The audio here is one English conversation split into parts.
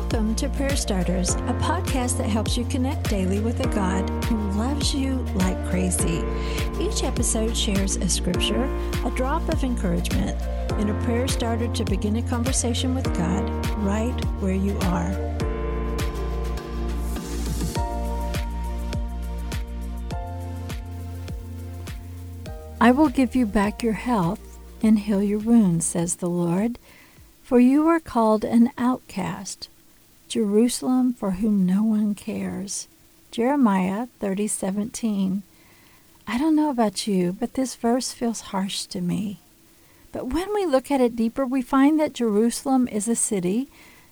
Welcome to Prayer Starters, a podcast that helps you connect daily with a God who loves you like crazy. Each episode shares a scripture, a drop of encouragement, and a prayer starter to begin a conversation with God right where you are. I will give you back your health and heal your wounds, says the Lord. For you are called an outcast, Jerusalem for whom no one cares. Jeremiah 30:17. I don't know about you, but this verse feels harsh to me. But when we look at it deeper, we find that Jerusalem is a city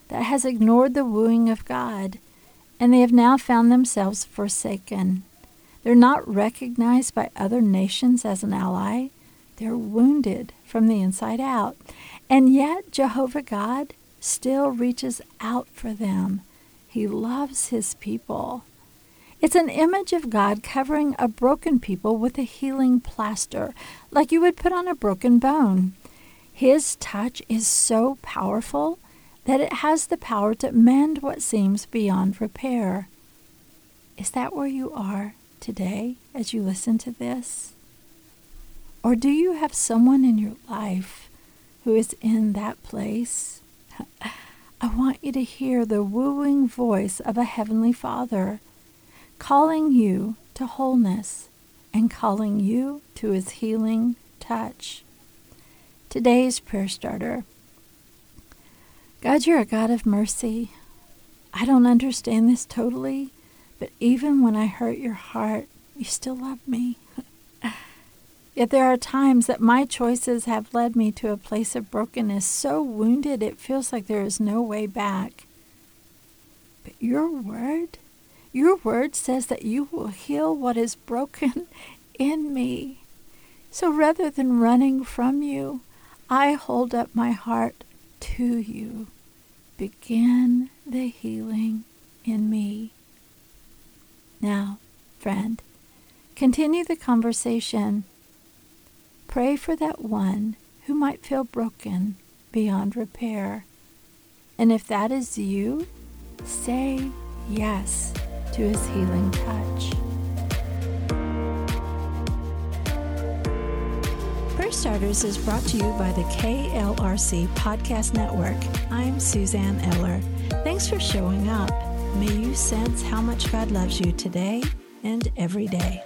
that has ignored the wooing of God, and they have now found themselves forsaken. They're not recognized by other nations as an ally. They're wounded from the inside out. And yet, Jehovah God still reaches out for them. He loves his people. It's an image of God covering a broken people with a healing plaster, like you would put on a broken bone. His touch is so powerful that it has the power to mend what seems beyond repair. Is that where you are today as you listen to this? Or do you have someone in your life who is in that place. I want you to hear the wooing voice of a Heavenly Father calling you to wholeness and calling you to His healing touch. Today's prayer starter God, you're a God of mercy. I don't understand this totally, but even when I hurt your heart, you still love me. Yet there are times that my choices have led me to a place of brokenness, so wounded it feels like there is no way back. But your word, your word says that you will heal what is broken in me. So rather than running from you, I hold up my heart to you. Begin the healing in me. Now, friend, continue the conversation Pray for that one who might feel broken beyond repair. And if that is you, say yes to his healing touch. Prayer Starters is brought to you by the KLRC Podcast Network. I'm Suzanne Eller. Thanks for showing up. May you sense how much God loves you today and every day.